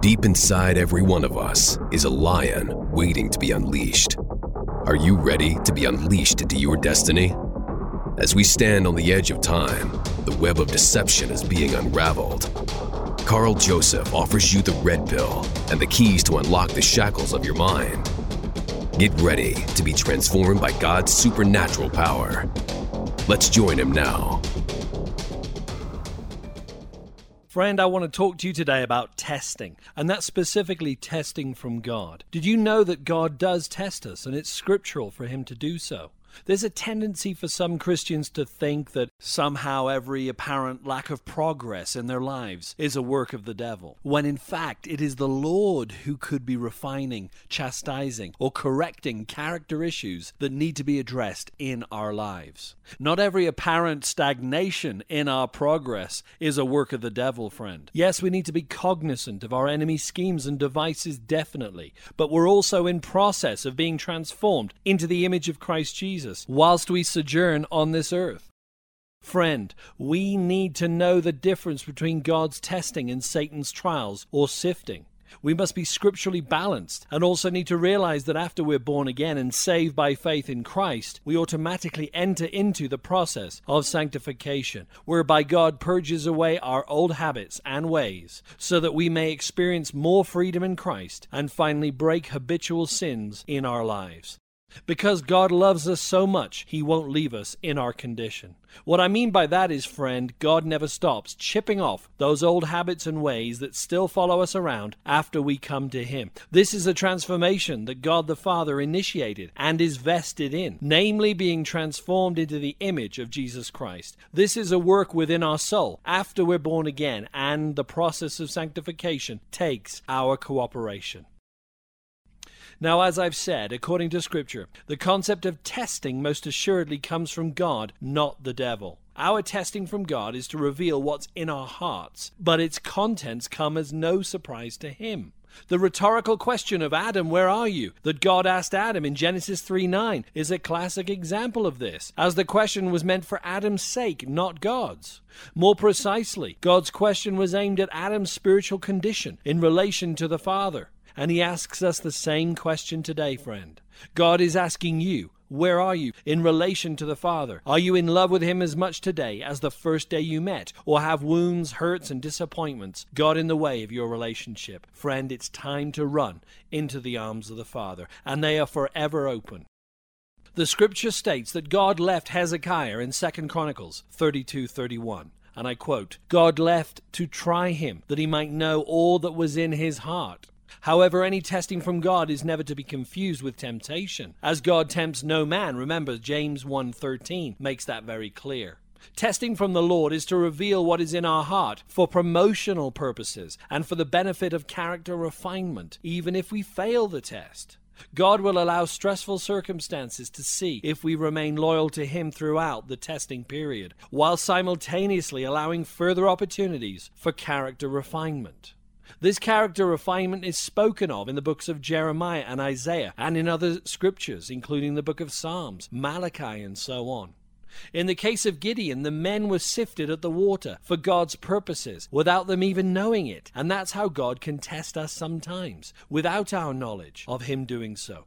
Deep inside every one of us is a lion waiting to be unleashed. Are you ready to be unleashed into your destiny? As we stand on the edge of time, the web of deception is being unraveled. Carl Joseph offers you the red pill and the keys to unlock the shackles of your mind. Get ready to be transformed by God's supernatural power. Let's join him now. Friend, I want to talk to you today about testing, and that's specifically testing from God. Did you know that God does test us, and it's scriptural for Him to do so? There's a tendency for some Christians to think that somehow every apparent lack of progress in their lives is a work of the devil, when in fact it is the Lord who could be refining, chastising, or correcting character issues that need to be addressed in our lives. Not every apparent stagnation in our progress is a work of the devil, friend. Yes, we need to be cognizant of our enemy's schemes and devices, definitely, but we're also in process of being transformed into the image of Christ Jesus Jesus whilst we sojourn on this earth. Friend, we need to know the difference between God's testing and Satan's trials or sifting. We must be scripturally balanced and also need to realize that after we're born again and saved by faith in Christ, we automatically enter into the process of sanctification, whereby God purges away our old habits and ways so that we may experience more freedom in Christ and finally break habitual sins in our lives. Because God loves us so much, He won't leave us in our condition. What I mean by that is, friend, God never stops chipping off those old habits and ways that still follow us around after we come to Him. This is a transformation that God the Father initiated and is vested in, namely being transformed into the image of Jesus Christ. This is a work within our soul after we're born again, and the process of sanctification takes our cooperation. Now, as I've said, according to Scripture, the concept of testing most assuredly comes from God, not the devil. Our testing from God is to reveal what's in our hearts, but its contents come as no surprise to Him. The rhetorical question of Adam, where are you? that God asked Adam in Genesis 3 9 is a classic example of this, as the question was meant for Adam's sake, not God's. More precisely, God's question was aimed at Adam's spiritual condition in relation to the Father. And he asks us the same question today, friend. God is asking you, where are you in relation to the Father? Are you in love with Him as much today as the first day you met? Or have wounds, hurts, and disappointments got in the way of your relationship? Friend, it's time to run into the arms of the Father, and they are forever open. The scripture states that God left Hezekiah in 2 Chronicles 32:31, and I quote, God left to try him that he might know all that was in his heart. However, any testing from God is never to be confused with temptation, as God tempts no man. Remember, James 1:13 makes that very clear. Testing from the Lord is to reveal what is in our heart for promotional purposes and for the benefit of character refinement, even if we fail the test. God will allow stressful circumstances to see if we remain loyal to Him throughout the testing period, while simultaneously allowing further opportunities for character refinement. This character refinement is spoken of in the books of Jeremiah and Isaiah and in other scriptures, including the book of Psalms, Malachi, and so on. In the case of Gideon, the men were sifted at the water for God's purposes without them even knowing it. And that's how God can test us sometimes, without our knowledge of Him doing so.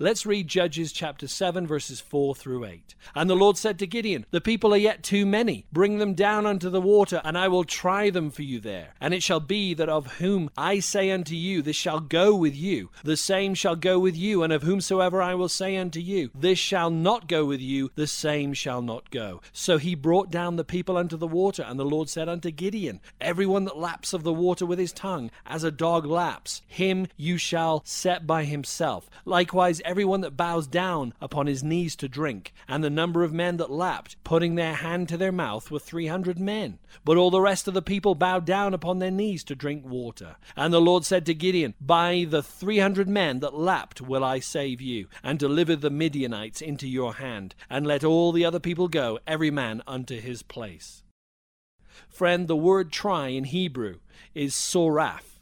Let's read Judges chapter 7, verses 4 through 8. And the Lord said to Gideon, The people are yet too many. Bring them down unto the water, and I will try them for you there. And it shall be that of whom I say unto you, This shall go with you, the same shall go with you. And of whomsoever I will say unto you, This shall not go with you, the same shall not go. So he brought down the people unto the water. And the Lord said unto Gideon, Every one that laps of the water with his tongue, as a dog laps, him you shall set by himself. Likewise, everyone that bows down upon his knees to drink, and the number of men that lapped, putting their hand to their mouth, were three hundred men. But all the rest of the people bowed down upon their knees to drink water. And the Lord said to Gideon, By the three hundred men that lapped will I save you, and deliver the Midianites into your hand, and let all the other people go, every man unto his place. Friend, the word try in Hebrew is soraf.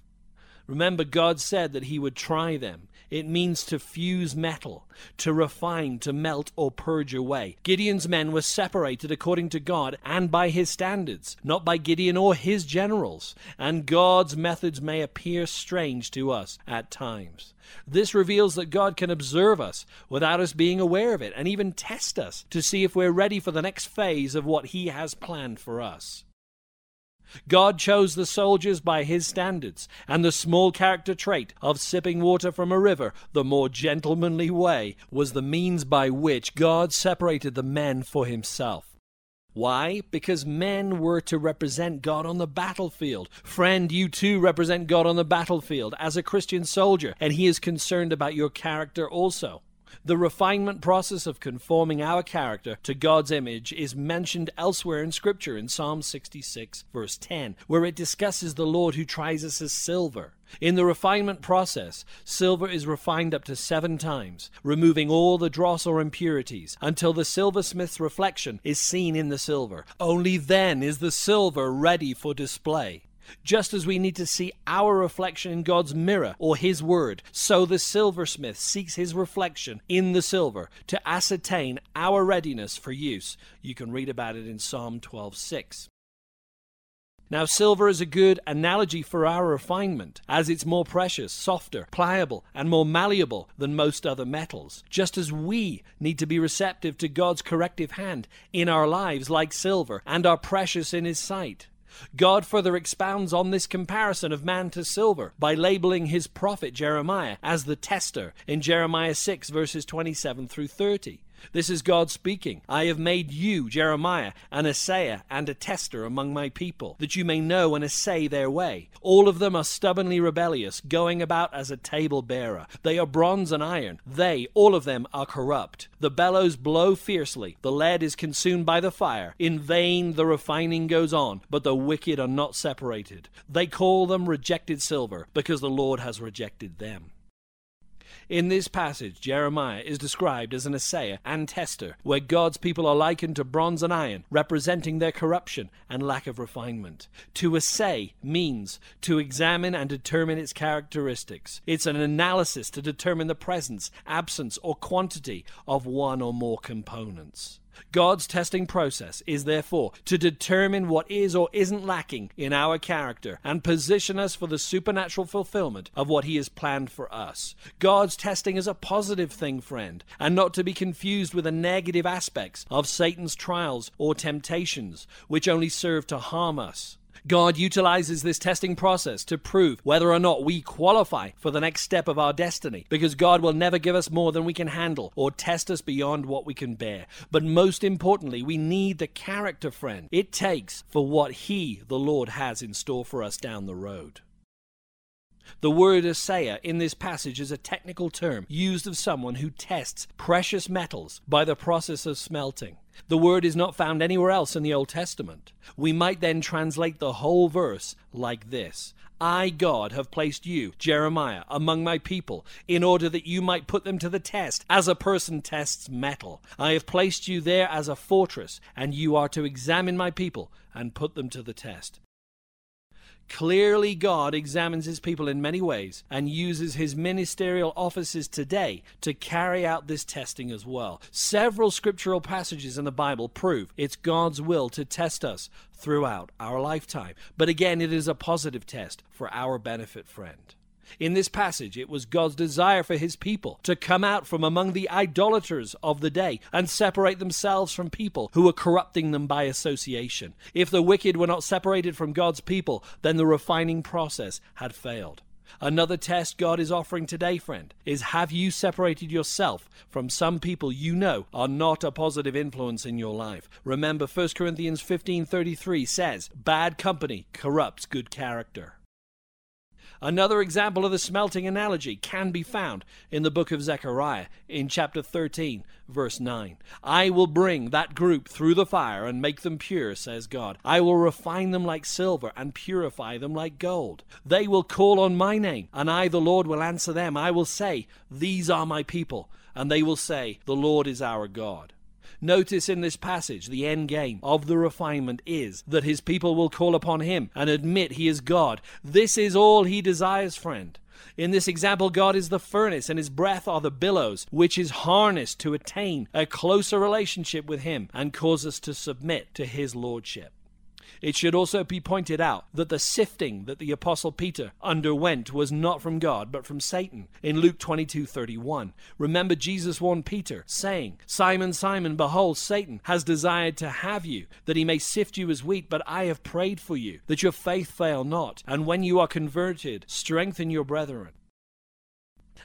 Remember, God said that He would try them. It means to fuse metal, to refine, to melt, or purge away. Gideon's men were separated according to God and by his standards, not by Gideon or his generals. And God's methods may appear strange to us at times. This reveals that God can observe us without us being aware of it and even test us to see if we're ready for the next phase of what He has planned for us. God chose the soldiers by his standards, and the small character trait of sipping water from a river, the more gentlemanly way, was the means by which God separated the men for himself. Why? Because men were to represent God on the battlefield. Friend, you too represent God on the battlefield as a Christian soldier, and He is concerned about your character also. The refinement process of conforming our character to God's image is mentioned elsewhere in Scripture in Psalm 66, verse 10, where it discusses the Lord who tries us as silver. In the refinement process, silver is refined up to seven times, removing all the dross or impurities, until the silversmith's reflection is seen in the silver. Only then is the silver ready for display. Just as we need to see our reflection in God's mirror or His Word, so the silversmith seeks his reflection in the silver to ascertain our readiness for use. You can read about it in Psalm 12:6. Now, silver is a good analogy for our refinement, as it's more precious, softer, pliable, and more malleable than most other metals, just as we need to be receptive to God's corrective hand in our lives like silver and are precious in His sight. God further expounds on this comparison of man to silver by labeling his prophet Jeremiah as the tester in Jeremiah 6, verses 27 through 30. This is God speaking. I have made you, Jeremiah, an assayer and a tester among my people, that you may know and assay their way. All of them are stubbornly rebellious, going about as a table bearer. They are bronze and iron. They, all of them, are corrupt. The bellows blow fiercely. The lead is consumed by the fire. In vain the refining goes on, but the wicked are not separated. They call them rejected silver, because the Lord has rejected them. In this passage, Jeremiah is described as an assayer and tester, where God's people are likened to bronze and iron, representing their corruption and lack of refinement. To assay means to examine and determine its characteristics. It's an analysis to determine the presence, absence, or quantity of one or more components. God's testing process is therefore to determine what is or isn't lacking in our character and position us for the supernatural fulfillment of what He has planned for us. God's testing is a positive thing, friend, and not to be confused with the negative aspects of Satan's trials or temptations, which only serve to harm us. God utilizes this testing process to prove whether or not we qualify for the next step of our destiny, because God will never give us more than we can handle or test us beyond what we can bear. But most importantly, we need the character friend it takes for what He, the Lord, has in store for us down the road. The word assayer in this passage is a technical term used of someone who tests precious metals by the process of smelting. The word is not found anywhere else in the Old Testament. We might then translate the whole verse like this I, God, have placed you, Jeremiah, among my people, in order that you might put them to the test, as a person tests metal. I have placed you there as a fortress, and you are to examine my people and put them to the test. Clearly, God examines his people in many ways and uses his ministerial offices today to carry out this testing as well. Several scriptural passages in the Bible prove it's God's will to test us throughout our lifetime. But again, it is a positive test for our benefit, friend. In this passage, it was God's desire for his people to come out from among the idolaters of the day and separate themselves from people who were corrupting them by association. If the wicked were not separated from God's people, then the refining process had failed. Another test God is offering today, friend, is have you separated yourself from some people you know are not a positive influence in your life? Remember 1 Corinthians 15:33 says, "Bad company corrupts good character." Another example of the smelting analogy can be found in the book of Zechariah in chapter 13, verse 9. I will bring that group through the fire and make them pure, says God. I will refine them like silver and purify them like gold. They will call on my name, and I, the Lord, will answer them. I will say, These are my people, and they will say, The Lord is our God. Notice in this passage, the end game of the refinement is that his people will call upon him and admit he is God. This is all he desires, friend. In this example, God is the furnace, and his breath are the billows, which is harnessed to attain a closer relationship with him and cause us to submit to his lordship. It should also be pointed out that the sifting that the apostle Peter underwent was not from God but from Satan in Luke 22:31. Remember Jesus warned Peter saying, "Simon, Simon, behold Satan has desired to have you that he may sift you as wheat, but I have prayed for you that your faith fail not, and when you are converted, strengthen your brethren."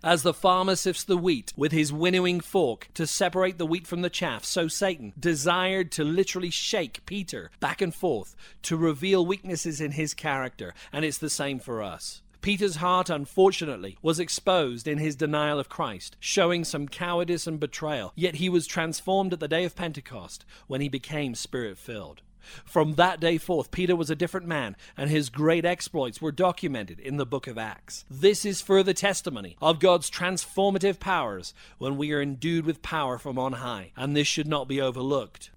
As the farmer sifts the wheat with his winnowing fork to separate the wheat from the chaff, so Satan desired to literally shake Peter back and forth to reveal weaknesses in his character, and it's the same for us. Peter's heart, unfortunately, was exposed in his denial of Christ, showing some cowardice and betrayal, yet he was transformed at the day of Pentecost when he became spirit filled. From that day forth, Peter was a different man, and his great exploits were documented in the book of Acts. This is further testimony of God's transformative powers when we are endued with power from on high, and this should not be overlooked.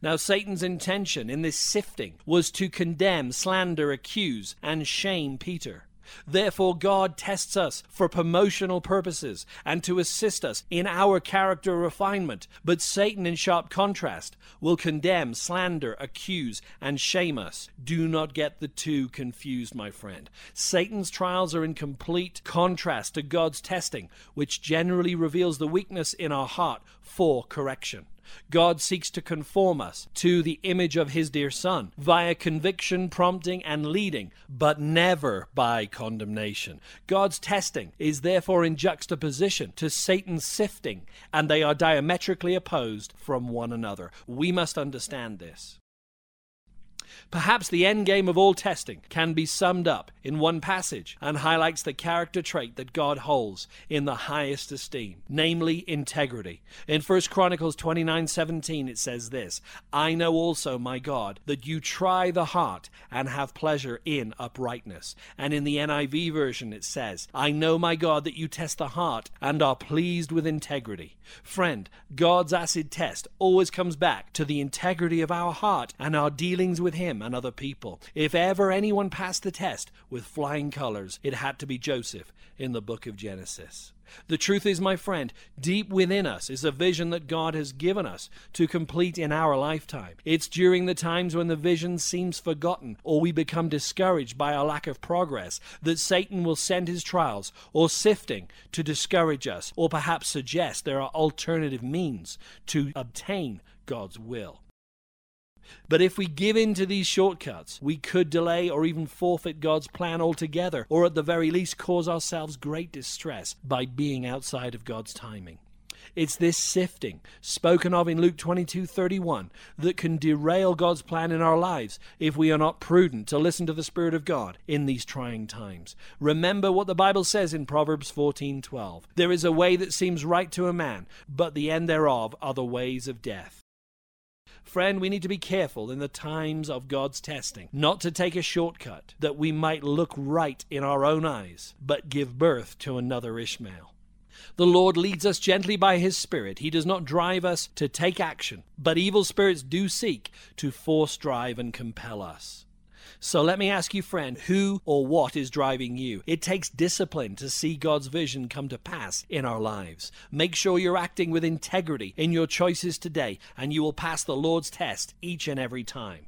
Now, Satan's intention in this sifting was to condemn, slander, accuse, and shame Peter. Therefore, God tests us for promotional purposes and to assist us in our character refinement. But Satan, in sharp contrast, will condemn, slander, accuse, and shame us. Do not get the two confused, my friend. Satan's trials are in complete contrast to God's testing, which generally reveals the weakness in our heart for correction. God seeks to conform us to the image of His dear Son via conviction, prompting, and leading, but never by condemnation. God's testing is therefore in juxtaposition to Satan's sifting, and they are diametrically opposed from one another. We must understand this. Perhaps the end game of all testing can be summed up in one passage and highlights the character trait that God holds in the highest esteem, namely integrity. In 1 Chronicles 29:17 it says this, I know also, my God, that you try the heart and have pleasure in uprightness. And in the NIV version it says, I know, my God, that you test the heart and are pleased with integrity. Friend, God's acid test always comes back to the integrity of our heart and our dealings with him and other people. If ever anyone passed the test with flying colors, it had to be Joseph in the book of Genesis. The truth is, my friend, deep within us is a vision that God has given us to complete in our lifetime. It's during the times when the vision seems forgotten or we become discouraged by our lack of progress that Satan will send his trials or sifting to discourage us or perhaps suggest there are alternative means to obtain God's will. But if we give in to these shortcuts, we could delay or even forfeit God's plan altogether, or at the very least cause ourselves great distress by being outside of God's timing. It's this sifting, spoken of in Luke 22:31, that can derail God's plan in our lives if we are not prudent to listen to the Spirit of God in these trying times. Remember what the Bible says in Proverbs 14:12. There is a way that seems right to a man, but the end thereof are the ways of death. Friend, we need to be careful in the times of God's testing, not to take a shortcut that we might look right in our own eyes, but give birth to another Ishmael. The Lord leads us gently by His Spirit. He does not drive us to take action, but evil spirits do seek to force, drive, and compel us. So let me ask you, friend, who or what is driving you? It takes discipline to see God's vision come to pass in our lives. Make sure you're acting with integrity in your choices today, and you will pass the Lord's test each and every time.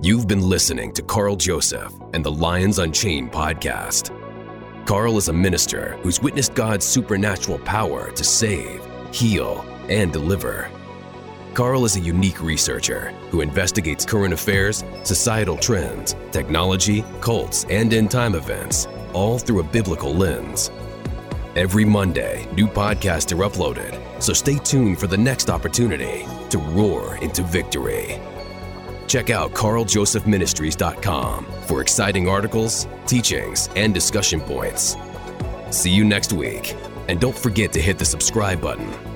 You've been listening to Carl Joseph and the Lions Unchained podcast. Carl is a minister who's witnessed God's supernatural power to save, heal, and deliver. Carl is a unique researcher who investigates current affairs, societal trends, technology, cults, and end time events, all through a biblical lens. Every Monday, new podcasts are uploaded, so stay tuned for the next opportunity to roar into victory. Check out carljosephministries.com for exciting articles, teachings, and discussion points. See you next week, and don't forget to hit the subscribe button